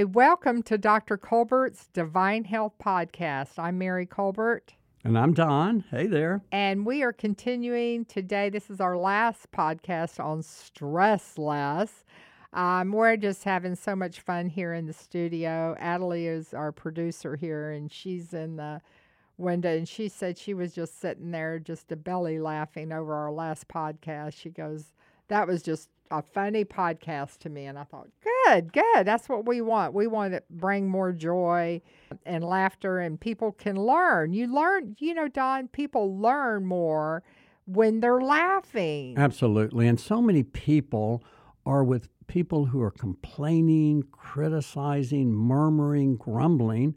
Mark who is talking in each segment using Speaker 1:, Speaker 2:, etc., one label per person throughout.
Speaker 1: Hi, welcome to Dr. Colbert's Divine Health Podcast. I'm Mary Colbert.
Speaker 2: And I'm Don. Hey there.
Speaker 1: And we are continuing today. This is our last podcast on stress less. Um, we're just having so much fun here in the studio. Adelie is our producer here, and she's in the window. And she said she was just sitting there, just a belly laughing over our last podcast. She goes, That was just a funny podcast to me. And I thought, Good, good. That's what we want. We want to bring more joy and laughter, and people can learn. You learn, you know, Don, people learn more when they're laughing.
Speaker 2: Absolutely. And so many people are with people who are complaining, criticizing, murmuring, grumbling,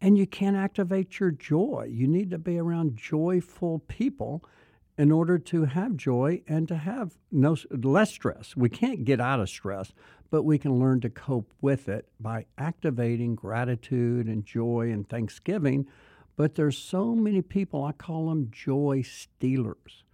Speaker 2: and you can't activate your joy. You need to be around joyful people in order to have joy and to have no less stress. We can't get out of stress, but we can learn to cope with it by activating gratitude and joy and thanksgiving. But there's so many people, I call them joy stealers.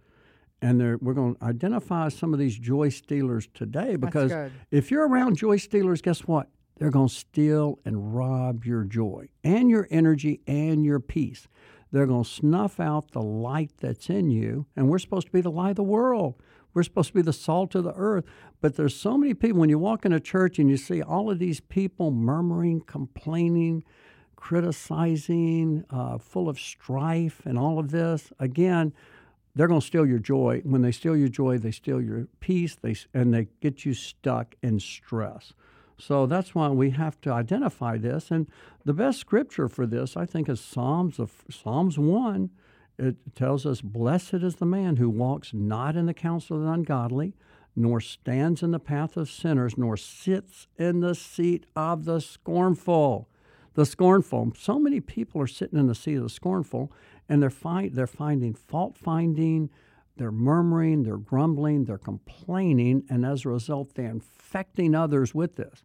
Speaker 2: And we're going to identify some of these joy stealers today because if you're around joy stealers, guess what? They're going to steal and rob your joy and your energy and your peace. They're going to snuff out the light that's in you. And we're supposed to be the light of the world. We're supposed to be the salt of the earth. But there's so many people, when you walk in a church and you see all of these people murmuring, complaining, criticizing, uh, full of strife, and all of this, again, they're going to steal your joy. When they steal your joy, they steal your peace, they, and they get you stuck in stress. So that's why we have to identify this. And the best scripture for this, I think, is Psalms of Psalms one it tells us, Blessed is the man who walks not in the counsel of the ungodly, nor stands in the path of sinners, nor sits in the seat of the scornful. The scornful. So many people are sitting in the seat of the scornful, and they're, find, they're finding fault finding, they're murmuring, they're grumbling, they're complaining, and as a result, they're infecting others with this.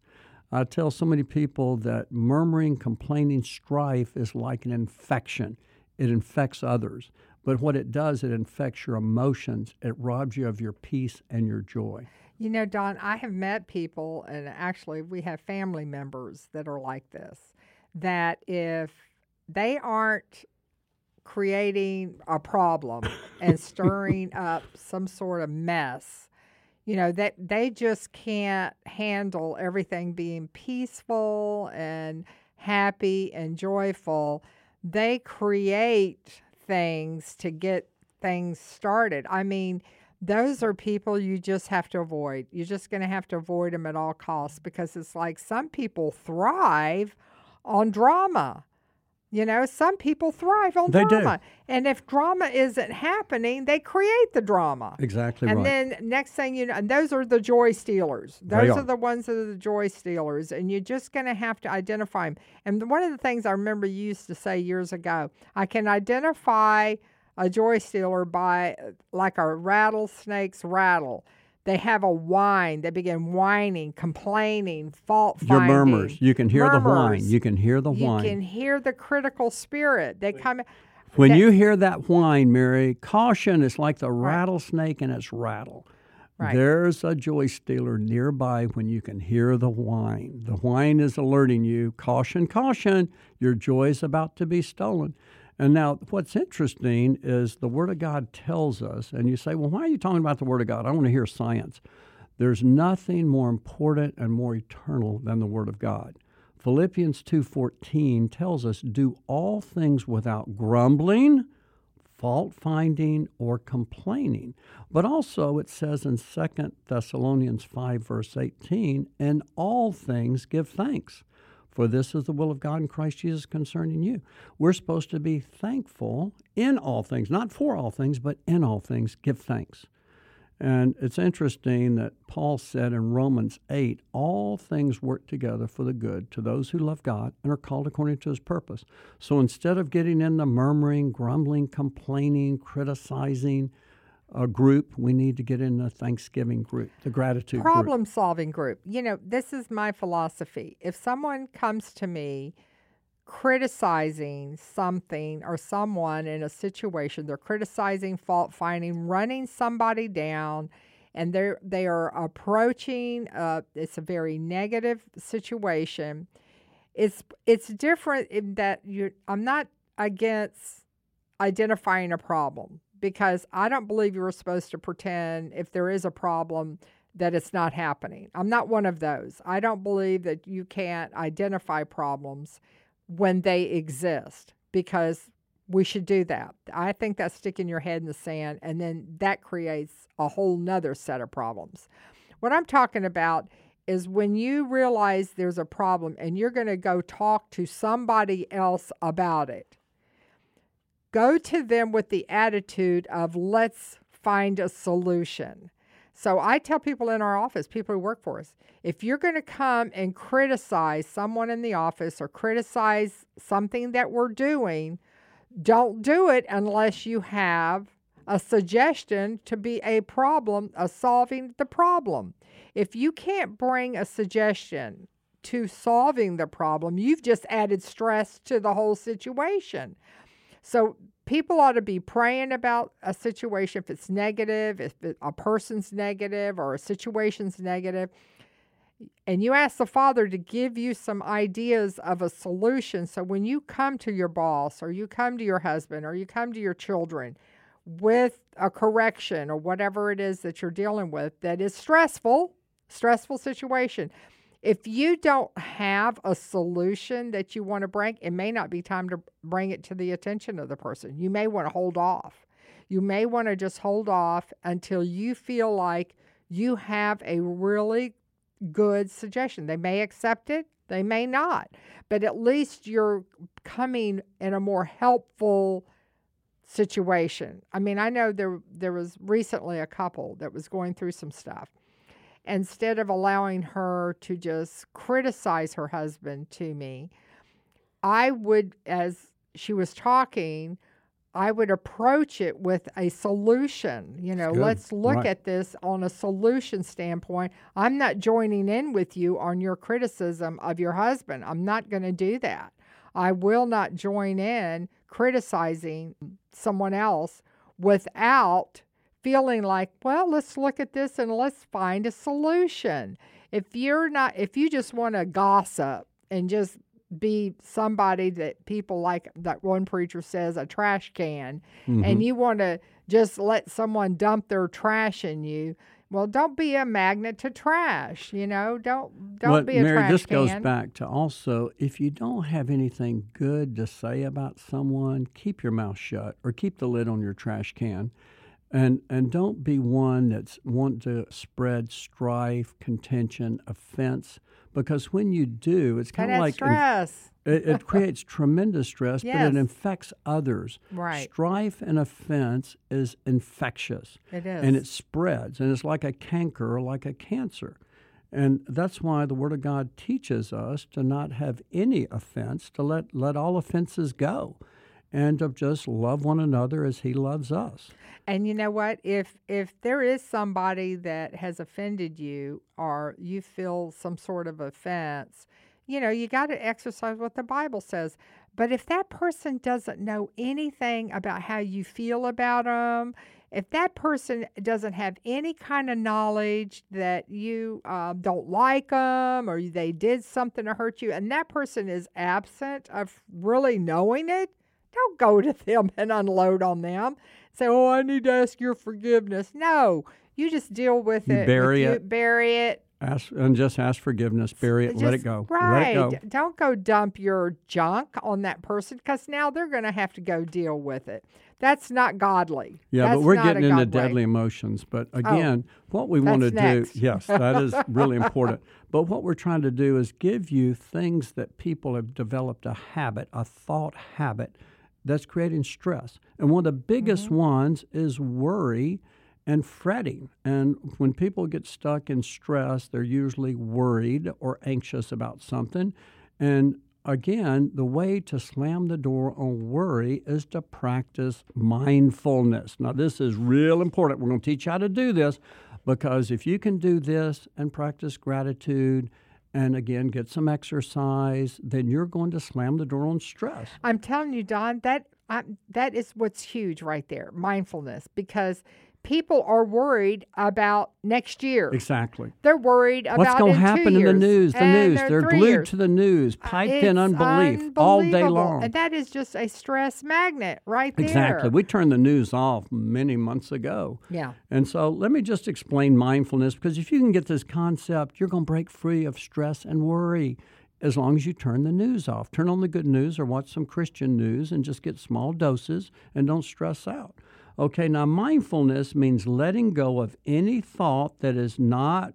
Speaker 2: I tell so many people that murmuring, complaining, strife is like an infection it infects others. But what it does, it infects your emotions. It robs you of your peace and your joy.
Speaker 1: You know, Don, I have met people, and actually, we have family members that are like this, that if they aren't creating a problem and stirring up some sort of mess, you know, that they just can't handle everything being peaceful and happy and joyful they create things to get things started. I mean, those are people you just have to avoid. You're just going to have to avoid them at all costs because it's like some people thrive on drama. You know, some people thrive on
Speaker 2: they
Speaker 1: drama.
Speaker 2: Do.
Speaker 1: And if drama isn't happening, they create the drama.
Speaker 2: Exactly
Speaker 1: and
Speaker 2: right.
Speaker 1: then next thing you know, and those are the joy stealers. Those are. are. the ones that are the joy stealers. And you're just going to have to identify them. And one of the things I remember you used to say years ago, I can identify a joy stealer by like a rattlesnake's rattle. They have a whine. They begin whining, complaining, fault finding.
Speaker 2: Your murmurs. You can hear
Speaker 1: murmurs.
Speaker 2: the whine. You can hear the whine.
Speaker 1: You can hear the critical spirit. They come.
Speaker 2: When that, you hear that whine, Mary, caution. It's like the right. rattlesnake and its rattle. Right. There's a joy stealer nearby when you can hear the whine. The whine is alerting you caution, caution, your joy is about to be stolen. And now, what's interesting is the Word of God tells us, and you say, well, why are you talking about the Word of God? I want to hear science. There's nothing more important and more eternal than the Word of God. Philippians 2:14 tells us do all things without grumbling, fault finding or complaining. But also it says in 2 Thessalonians 5 verse 18, in all things give thanks for this is the will of God in Christ Jesus concerning you. We're supposed to be thankful in all things, not for all things, but in all things, give thanks. And it's interesting that Paul said in Romans 8, all things work together for the good to those who love God and are called according to his purpose. So instead of getting in the murmuring, grumbling, complaining, criticizing, a group, we need to get in the Thanksgiving group, the gratitude
Speaker 1: problem
Speaker 2: group.
Speaker 1: solving group. You know, this is my philosophy. If someone comes to me criticizing something or someone in a situation, they're criticizing, fault finding, running somebody down, and they're they are approaching. Uh, it's a very negative situation. It's it's different in that you I'm not against identifying a problem because I don't believe you're supposed to pretend if there is a problem that it's not happening. I'm not one of those. I don't believe that you can't identify problems when they exist because we should do that. I think that's sticking your head in the sand and then that creates a whole nother set of problems. What I'm talking about is when you realize there's a problem and you're going to go talk to somebody else about it. Go to them with the attitude of let's find a solution. So I tell people in our office, people who work for us, if you're going to come and criticize someone in the office or criticize something that we're doing, don't do it unless you have a suggestion to be a problem a solving the problem. If you can't bring a suggestion to solving the problem, you've just added stress to the whole situation. So people ought to be praying about a situation if it's negative, if a person's negative or a situation's negative. And you ask the Father to give you some ideas of a solution. So when you come to your boss or you come to your husband or you come to your children with a correction or whatever it is that you're dealing with that is stressful, stressful situation, if you don't have a solution that you want to bring, it may not be time to bring it to the attention of the person. You may want to hold off. You may want to just hold off until you feel like you have a really good suggestion. They may accept it, they may not, but at least you're coming in a more helpful situation. I mean, I know there there was recently a couple that was going through some stuff instead of allowing her to just criticize her husband to me, I would, as she was talking, I would approach it with a solution. You know, let's look right. at this on a solution standpoint. I'm not joining in with you on your criticism of your husband. I'm not going to do that. I will not join in criticizing someone else without feeling like, well, let's look at this and let's find a solution. If you're not, if you just want to gossip and just be somebody that people like that one preacher says a trash can mm-hmm. and you want to just let someone dump their trash in you well don't be a magnet to trash you know don't don't be a
Speaker 2: Mary,
Speaker 1: trash
Speaker 2: this
Speaker 1: can.
Speaker 2: goes back to also if you don't have anything good to say about someone keep your mouth shut or keep the lid on your trash can and and don't be one that's want to spread strife, contention, offense, because when you do, it's kind of like
Speaker 1: stress.
Speaker 2: it, it, creates tremendous stress,
Speaker 1: yes.
Speaker 2: but it infects others.
Speaker 1: Right.
Speaker 2: Strife and offense is infectious.
Speaker 1: It is,
Speaker 2: and it spreads, and it's like a canker or like a cancer. And that's why the Word of God teaches us to not have any offense, to let, let all offenses go and to just love one another as he loves us.
Speaker 1: And you know what? If if there is somebody that has offended you or you feel some sort of offense, you know, you got to exercise what the Bible says. But if that person doesn't know anything about how you feel about them, if that person doesn't have any kind of knowledge that you uh, don't like them or they did something to hurt you, and that person is absent of really knowing it, don't go to them and unload on them. Say, oh, I need to ask your forgiveness. No, you just deal with
Speaker 2: you
Speaker 1: it.
Speaker 2: Bury
Speaker 1: it.
Speaker 2: You,
Speaker 1: bury it.
Speaker 2: Ask and just ask forgiveness. Bury it.
Speaker 1: Just,
Speaker 2: let it go.
Speaker 1: Right.
Speaker 2: It go.
Speaker 1: Don't go dump your junk on that person because now they're going to have to go deal with it. That's not godly.
Speaker 2: Yeah,
Speaker 1: that's
Speaker 2: but we're getting into deadly emotions. But oh, again, oh, what we want to do, yes, that is really important. But what we're trying to do is give you things that people have developed a habit, a thought habit that's creating stress. And one of the biggest mm-hmm. ones is worry and fretting. And when people get stuck in stress, they're usually worried or anxious about something. And again, the way to slam the door on worry is to practice mindfulness. Now, this is real important. We're going to teach you how to do this because if you can do this and practice gratitude, and again get some exercise, then you're going to slam the door on stress.
Speaker 1: I'm telling you, Don, that I, that is what's huge right there, mindfulness, because people are worried about next year.
Speaker 2: Exactly.
Speaker 1: They're worried about
Speaker 2: What's going to happen in the news? The news. They're
Speaker 1: three
Speaker 2: glued
Speaker 1: years.
Speaker 2: to the news, uh, piped in
Speaker 1: It's
Speaker 2: unbelief all day long.
Speaker 1: And that is just a stress magnet right there.
Speaker 2: Exactly. We turned the news off many months ago.
Speaker 1: Yeah.
Speaker 2: And so let me just explain mindfulness because if you can get this concept, you're going to break free of stress and worry as long as you turn the news off. Turn on the good news or watch some Christian news and just get small doses and don't stress out. Okay, now mindfulness means letting go of any thought that is not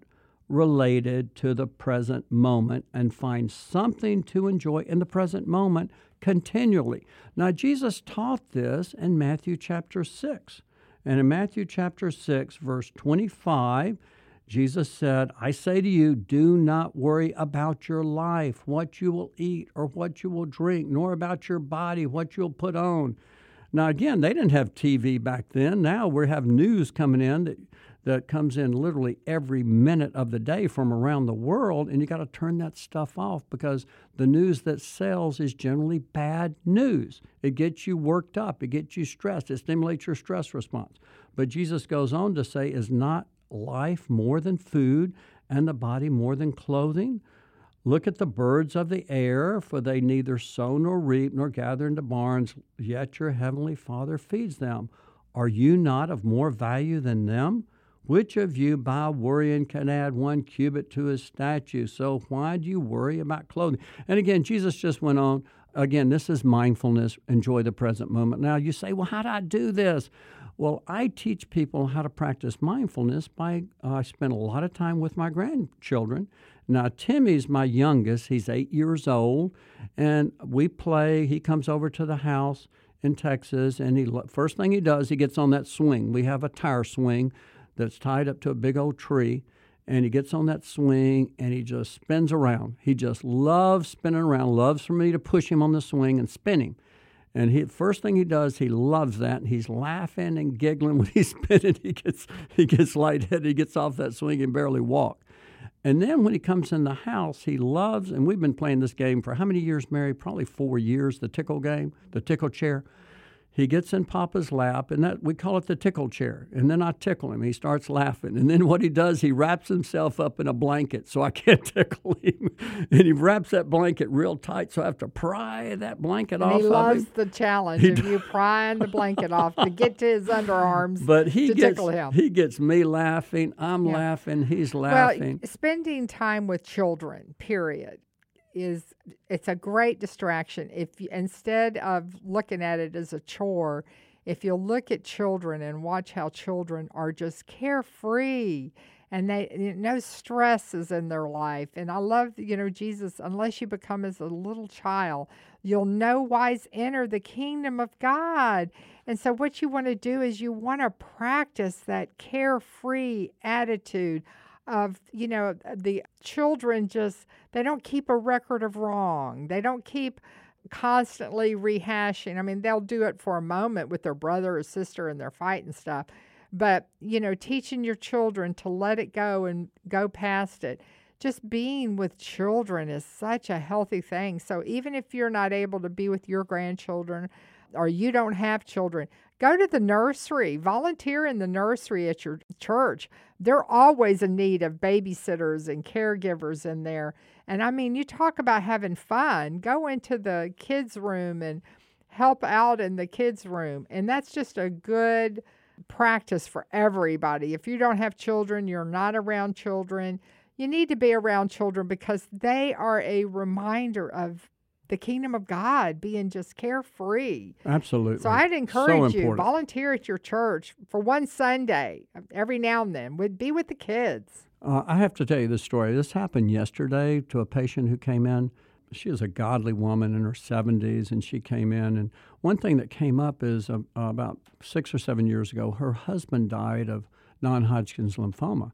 Speaker 2: related to the present moment and find something to enjoy in the present moment continually. Now, Jesus taught this in Matthew chapter 6. And in Matthew chapter 6, verse 25, Jesus said, I say to you, do not worry about your life, what you will eat or what you will drink, nor about your body, what you'll put on. Now, again, they didn't have TV back then. Now we have news coming in that, that comes in literally every minute of the day from around the world, and you got to turn that stuff off because the news that sells is generally bad news. It gets you worked up, it gets you stressed, it stimulates your stress response. But Jesus goes on to say, Is not life more than food and the body more than clothing? Look at the birds of the air, for they neither sow nor reap nor gather into barns, yet your heavenly Father feeds them. Are you not of more value than them? Which of you, by worrying, can add one cubit to his statue? So why do you worry about clothing? And again, Jesus just went on. Again, this is mindfulness. Enjoy the present moment. Now, you say, well, how do I do this? Well, I teach people how to practice mindfulness by uh, I spend a lot of time with my grandchildren. Now, Timmy's my youngest. He's eight years old, and we play. He comes over to the house in Texas, and he first thing he does, he gets on that swing. We have a tire swing that's tied up to a big old tree, and he gets on that swing and he just spins around. He just loves spinning around. Loves for me to push him on the swing and spin him. And he first thing he does, he loves that. And he's laughing and giggling when he's spinning. He gets he gets lightheaded. He gets off that swing and barely walk. And then when he comes in the house, he loves. And we've been playing this game for how many years, Mary? Probably four years. The tickle game, the tickle chair. He gets in Papa's lap, and that we call it the tickle chair. And then I tickle him. He starts laughing, and then what he does, he wraps himself up in a blanket so I can't tickle him. And he wraps that blanket real tight, so I have to pry that blanket
Speaker 1: And
Speaker 2: off
Speaker 1: he loves the challenge
Speaker 2: He
Speaker 1: of you prying the blanket off to get to his underarms
Speaker 2: But he
Speaker 1: to
Speaker 2: gets
Speaker 1: tickle him.
Speaker 2: he gets me laughing. I'm
Speaker 1: Yeah.
Speaker 2: laughing. He's laughing.
Speaker 1: well,
Speaker 2: laughing.
Speaker 1: spending time with children, period, is it's a great distraction. If you, instead of looking at it as a chore, if you look at children and watch how children are just carefree and they you know, no stresses in their life. And I love, you know, Jesus, unless you become as a little child, you'll no wise enter the kingdom of God. And so what you want to do is you want to practice that carefree attitude of, you know, uh, the children just they don't keep a record of wrong. They don't keep constantly rehashing. I mean, they'll do it for a moment with their brother or sister and their fight and stuff. But, you know, teaching your children to let it go and go past it. Just being with children is such a healthy thing. So even if you're not able to be with your grandchildren or you don't have children, go to the nursery, volunteer in the nursery at your church. They're always in need of babysitters and caregivers in there. And I mean, you talk about having fun. Go into the kids' room and help out in the kids' room. And that's just a good practice for everybody. If you don't have children, you're not around children, you need to be around children because they are a reminder of the kingdom of God being just carefree.
Speaker 2: Absolutely.
Speaker 1: So I'd encourage you volunteer at your church for one Sunday every now and then. Would be with the kids.
Speaker 2: Uh, I have to tell you this story. This happened yesterday to a patient who came in. She is a godly woman in her 70s, and she came in. And one thing that came up is uh, about six or seven years ago, her husband died of non Hodgkin's lymphoma,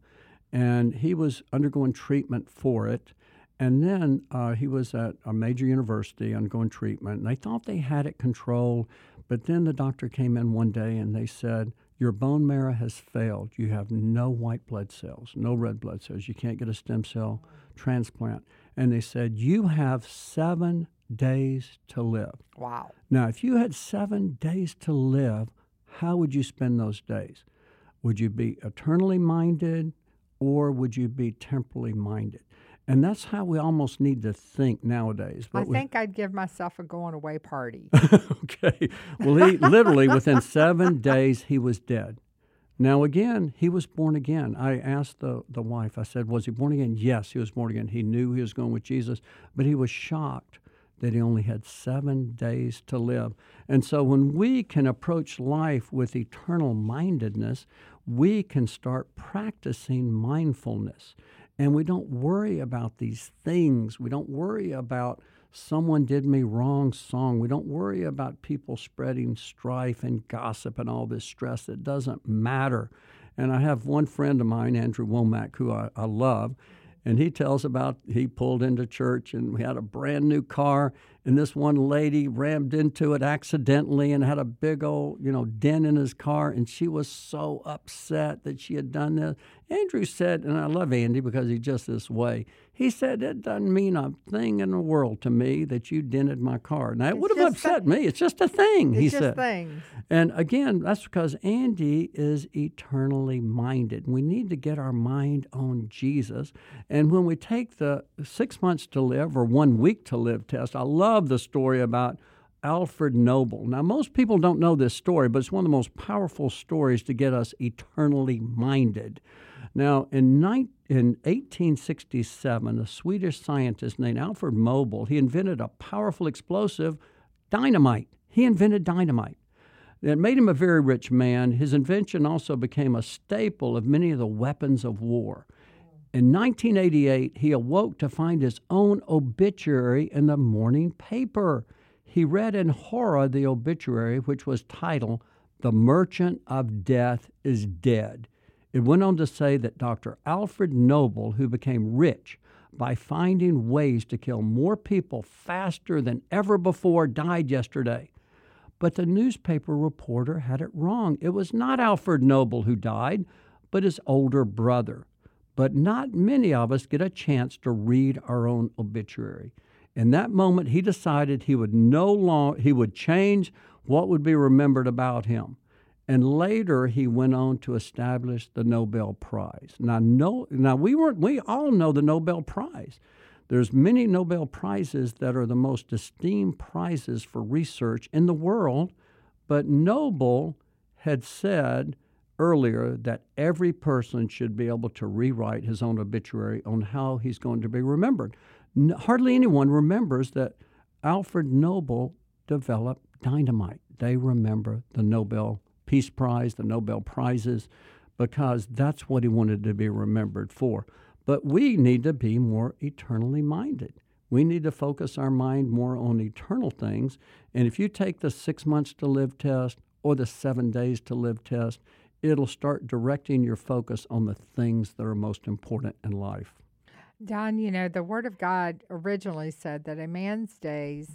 Speaker 2: and he was undergoing treatment for it. And then uh, he was at a major university undergoing treatment, and they thought they had it controlled. But then the doctor came in one day and they said, Your bone marrow has failed. You have no white blood cells, no red blood cells. You can't get a stem cell transplant. And they said, You have seven days to live.
Speaker 1: Wow.
Speaker 2: Now, if you had seven days to live, how would you spend those days? Would you be eternally minded or would you be temporally minded? And that's how we almost need to think nowadays.
Speaker 1: I
Speaker 2: But we-
Speaker 1: think I'd give myself a going away party.
Speaker 2: okay. Well, he literally within seven days he was dead. Now again, he was born again. I asked the the wife. I said, "Was he born again?" Yes, he was born again. He knew he was going with Jesus, but he was shocked that he only had seven days to live. And so, when we can approach life with eternal mindedness, we can start practicing mindfulness, and we don't worry about these things. We don't worry about someone did me wrong song. We don't worry about people spreading strife and gossip and all this stress. It doesn't matter. And I have one friend of mine, Andrew Wommack, who I, I love, and he tells about he pulled into church and we had a brand new car, and this one lady rammed into it accidentally and had a big old, you know, dent in his car, and she was so upset that she had done this. Andrew said, and I love Andy because he's just this way. He said, It doesn't mean a thing in the world to me that you dented my car. Now, it
Speaker 1: It's
Speaker 2: would have upset me. It's just a thing, he
Speaker 1: It's just
Speaker 2: said.
Speaker 1: things.
Speaker 2: And again, that's because Andy is eternally minded. We need to get our mind on Jesus. And when we take the six months to live or one week to live test, I love the story about Alfred Nobel. Now, most people don't know this story, but it's one of the most powerful stories to get us eternally minded. Now, in, in 1867, a Swedish scientist named Alfred Nobel, he invented a powerful explosive, dynamite. He invented dynamite. It made him a very rich man. His invention also became a staple of many of the weapons of war. In 1988, he awoke to find his own obituary in the morning paper. He read in horror the obituary, which was titled, The Merchant of Death is Dead. It went on to say that Dr. Alfred Nobel, who became rich by finding ways to kill more people faster than ever before, died yesterday. But the newspaper reporter had it wrong. It was not Alfred Nobel who died, but his older brother. But not many of us get a chance to read our own obituary. In that moment, he decided he would no longer he would change what would be remembered about him. And later, he went on to establish the Nobel Prize. Now, no, now we weren't. We all know the Nobel Prize. There's many Nobel Prizes that are the most esteemed prizes for research in the world, but Nobel had said earlier that every person should be able to rewrite his own obituary on how he's going to be remembered. Hardly anyone remembers that Alfred Nobel developed dynamite. They remember the Nobel Peace Prize, the Nobel Prizes, because that's what he wanted to be remembered for. But we need to be more eternally minded. We need to focus our mind more on eternal things. And if you take the six months to live test or the seven days to live test, it'll start directing your focus on the things that are most important in life.
Speaker 1: Don, you know, the Word of God originally said that a man's days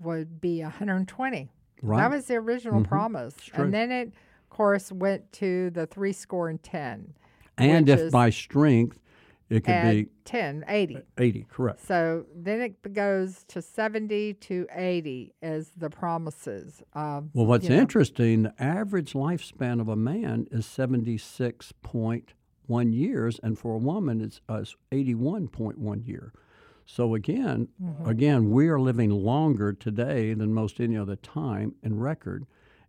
Speaker 1: would be 120.
Speaker 2: Right?
Speaker 1: That was the original mm-hmm.
Speaker 2: promise.
Speaker 1: And then it, of course, went to the three score and 10.
Speaker 2: and if
Speaker 1: is
Speaker 2: by strength, it could
Speaker 1: Add
Speaker 2: be
Speaker 1: 10, 80.
Speaker 2: 80, correct.
Speaker 1: So then it goes to 70 to 80 as the promises. Um,
Speaker 2: Well, what's
Speaker 1: you know.
Speaker 2: interesting, the average lifespan of a man is 76.1 years, and for a woman, it's uh, 81.1 year. So again,
Speaker 1: Mm-hmm.
Speaker 2: again, we are living longer today than most any other time in record,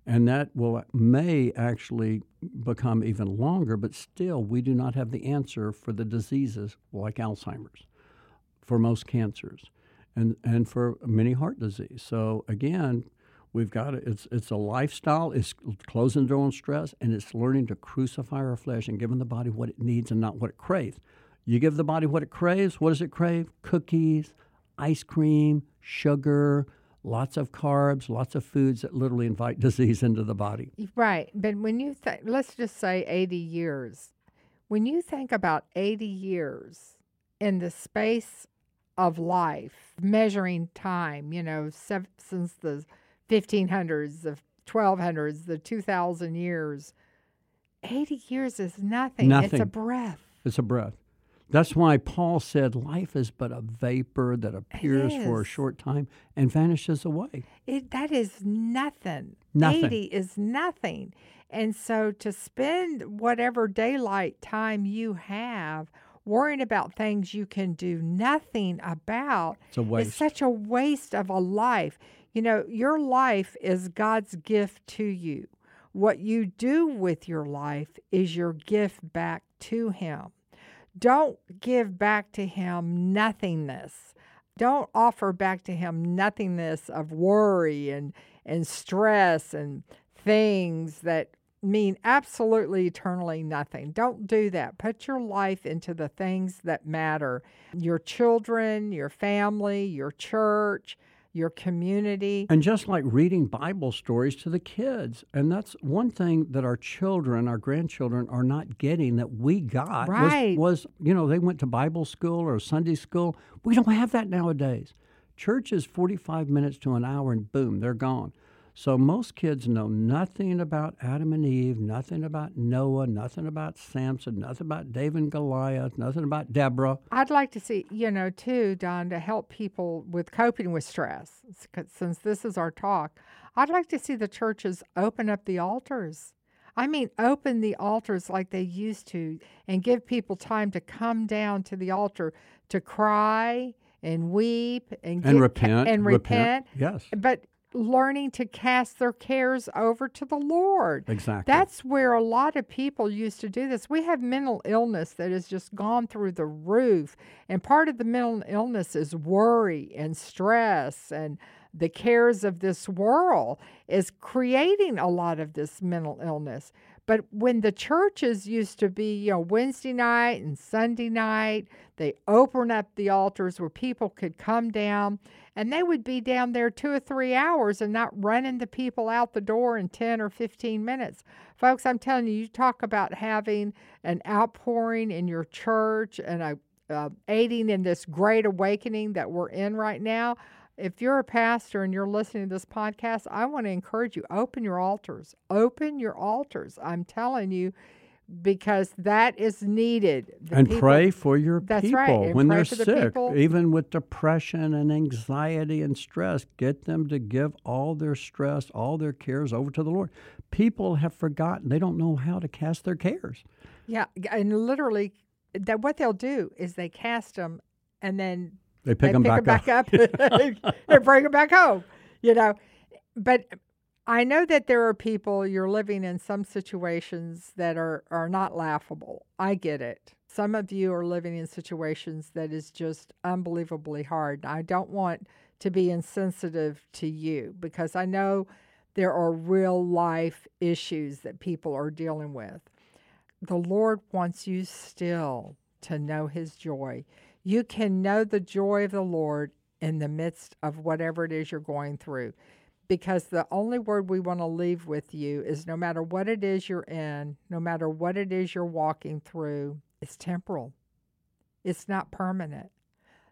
Speaker 2: and that will may actually become even longer. But still, we do not have the answer for the diseases like Alzheimer's, for most cancers, and and for many heart disease. So again, we've got to, it's it's a lifestyle. It's closing the door on stress, and it's learning to crucify our flesh and giving the body what it needs and not what it craves. You give the body what it craves. What does it crave? Cookies, ice cream, sugar, lots of carbs, lots of foods that literally invite disease into the body.
Speaker 1: Right. But when you think, let's just say 80 years, when you think about 80 years in the space of life, measuring time, you know, since the 1500s, the 1200s, the 2000 years, 80 years is nothing. nothing. It's a breath.
Speaker 2: It's a breath. That's why Paul said life is but a vapor that appears for a short time and vanishes away.
Speaker 1: It, that is nothing.
Speaker 2: Nothing.
Speaker 1: 80 is nothing. And so to spend whatever daylight time you have worrying about things you can do nothing about
Speaker 2: It's a waste.
Speaker 1: is such a waste of a life. You know, your life is God's gift to you. What you do with your life is your gift back to Him. Don't give back to Him nothingness. Don't offer back to Him nothingness of worry and, and stress and things that mean absolutely eternally nothing. Don't do that. Put your life into the things that matter your children, your family, your church, your community.
Speaker 2: And just like reading Bible stories to the kids. And that's one thing that our children, our grandchildren, are not getting that we got. was- Was, you know, they went to Bible school or Sunday school. We don't have that nowadays. Church is 45 minutes to an hour and boom, they're gone. So most kids know nothing about Adam and Eve, nothing about Noah, nothing about Samson, nothing about David and Goliath, nothing about Deborah.
Speaker 1: I'd like to see, you know, too, Don, to help people with coping with stress, since this is our talk, I'd like to see the churches open up the altars. I mean, open the altars like they used to and give people time to come down to the altar to cry and weep and,
Speaker 2: And
Speaker 1: get-
Speaker 2: repent.
Speaker 1: and repent,
Speaker 2: Yes,
Speaker 1: but learning to cast their cares over to the Lord.
Speaker 2: exactly.
Speaker 1: That's where a lot of people used to do this. We have mental illness that has just gone through the roof. And part of the mental illness is worry and stress and the cares of this world is creating a lot of this mental illness. But when the churches used to be, you know, Wednesday night and Sunday night, they open up the altars where people could come down and they would be down there two or three hours and not running the people out the door in 10 or 15 minutes. Folks, I'm telling you, you talk about having an outpouring in your church and a uh, aiding in this great awakening that we're in right now. If you're a pastor and you're listening to this podcast, I want to encourage you open your altars. Open your altars. I'm telling you because that is needed. The
Speaker 2: and
Speaker 1: people-
Speaker 2: pray for your
Speaker 1: That's
Speaker 2: people
Speaker 1: right,
Speaker 2: when they're
Speaker 1: the
Speaker 2: sick,
Speaker 1: people.
Speaker 2: even with depression and anxiety and stress. Get them to give all their stress, all their cares over to the Lord. People have forgotten; they don't know how to cast their cares.
Speaker 1: Yeah, and literally, that what they'll do is they cast them, and then
Speaker 2: They pick
Speaker 1: they
Speaker 2: them
Speaker 1: pick
Speaker 2: back,
Speaker 1: them back up, and bring them back home. You know, but I know that there are people you're living in some situations that are are not laughable. I get it. Some of you are living in situations that is just unbelievably hard. I don't want to be insensitive to you because I know there are real life issues that people are dealing with. The Lord wants you still to know His joy. You can know the joy of the Lord in the midst of whatever it is you're going through. Because the only word we want to leave with you is no matter what it is you're in, no matter what it is you're walking through, it's temporal. It's not permanent.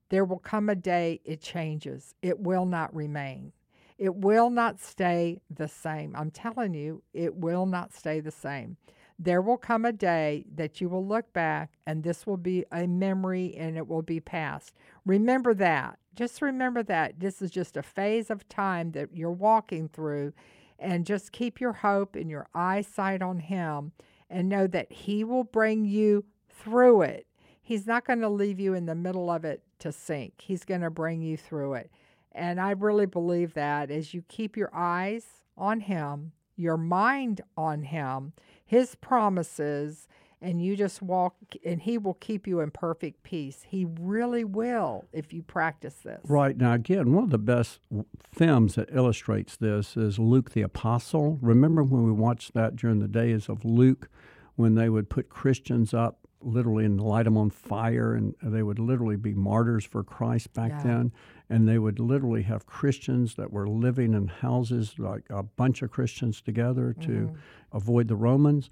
Speaker 1: There will come a day it changes, it will not remain. It will not stay the same. I'm telling you, it will not stay the same. There will come a day that you will look back and this will be a memory and it will be past. Remember that. Just remember that. This is just a phase of time that you're walking through and just keep your hope and your eyesight on Him and know that He will bring you through it. He's not going to leave you in the middle of it to sink, He's going to bring you through it. And I really believe that as you keep your eyes on Him, your mind on Him, His promises, and you just walk, and He will keep you in perfect peace. He really will if you practice this.
Speaker 2: Right now, again, one of the best films that illustrates this is Luke the Apostle. Remember when we watched that during the days of Luke, when they would put Christians up literally and light them on fire, and they would literally be martyrs for Christ back
Speaker 1: Yeah.
Speaker 2: then. And they would literally have Christians that were living in houses, like a bunch of Christians together to
Speaker 1: Mm-hmm.
Speaker 2: avoid the Romans.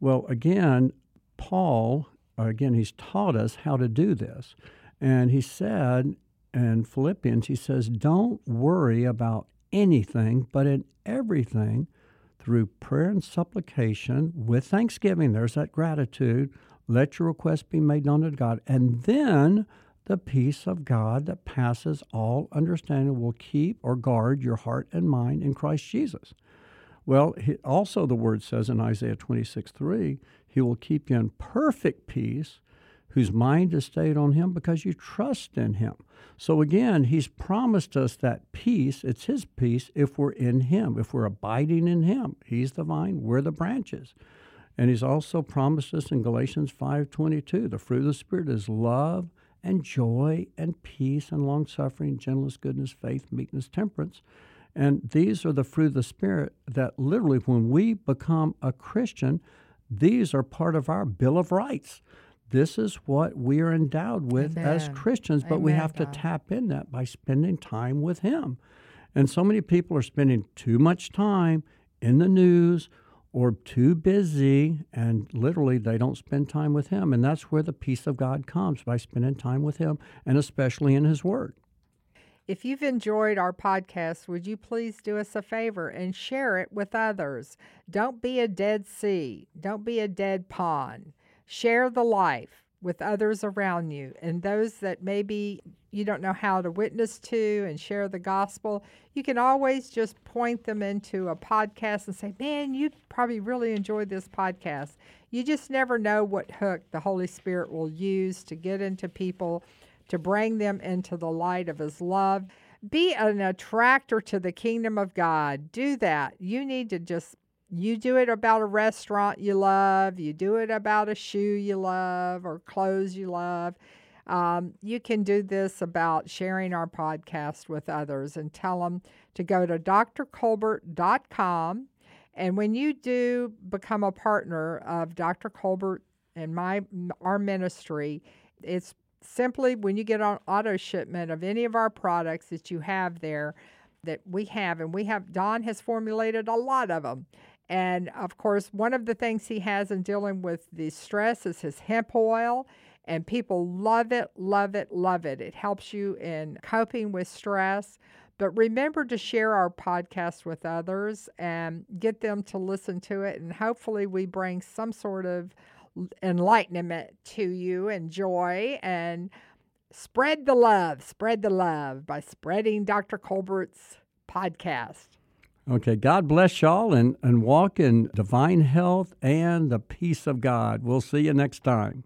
Speaker 2: Well, again, Paul, again, he's taught us how to do this. And he said in Philippians, he says, Don't worry about anything, but in everything, through prayer and supplication, with thanksgiving, there's that gratitude, Let your request be made known to God. And then the peace of God that passes all understanding will keep or guard your heart and mind in Christ Jesus. Well, he, also the word says in Isaiah 26 3, He will keep you in perfect peace, whose mind is stayed on Him because you trust in Him. So again, He's promised us that peace. It's His peace if we're in Him, if we're abiding in Him. He's the vine, we're the branches. And He's also promised us in Galatians 5 22, the fruit of the Spirit is love and joy and peace and long suffering, gentleness, goodness, faith, meekness, temperance. And these are the fruit of the Spirit that literally, when we become a Christian, these are part of our Bill of Rights. This is what we are endowed with
Speaker 1: Amen.
Speaker 2: as Christians, but
Speaker 1: Amen,
Speaker 2: we have
Speaker 1: God.
Speaker 2: to tap in that by spending time with Him. And so many people are spending too much time in the news or too busy, and literally they don't spend time with Him. And that's where the peace of God comes by spending time with Him, and especially in His Word.
Speaker 1: If you've enjoyed our podcast, would you please do us a favor and share it with others? Don't be a dead sea, don't be a dead pond. Share the life with others around you and those that maybe you don't know how to witness to and share the gospel. You can always just point them into a podcast and say, Man, you probably really enjoyed this podcast. You just never know what hook the Holy Spirit will use to get into people to bring them into the light of his love. Be an attractor to the kingdom of God. Do that. You need to just you do it about a restaurant you love, you do it about a shoe you love or clothes you love. Um, you can do this about sharing our podcast with others and tell them to go to drcolbert.com. And when you do become a partner of Dr. Colbert and my our ministry, it's simply when you get on auto shipment of any of our products that you have there that we have and we have Don has formulated a lot of them and of course one of the things he has in dealing with the stress is his hemp oil and people love it love it love it it helps you in coping with stress but remember to share our podcast with others and get them to listen to it and hopefully we bring some sort of enlightenment to you and joy and spread the love, spread the love by spreading Dr. Colbert's podcast.
Speaker 2: Okay, God bless y'all and, and walk in divine health and the peace of God. We'll see you next time.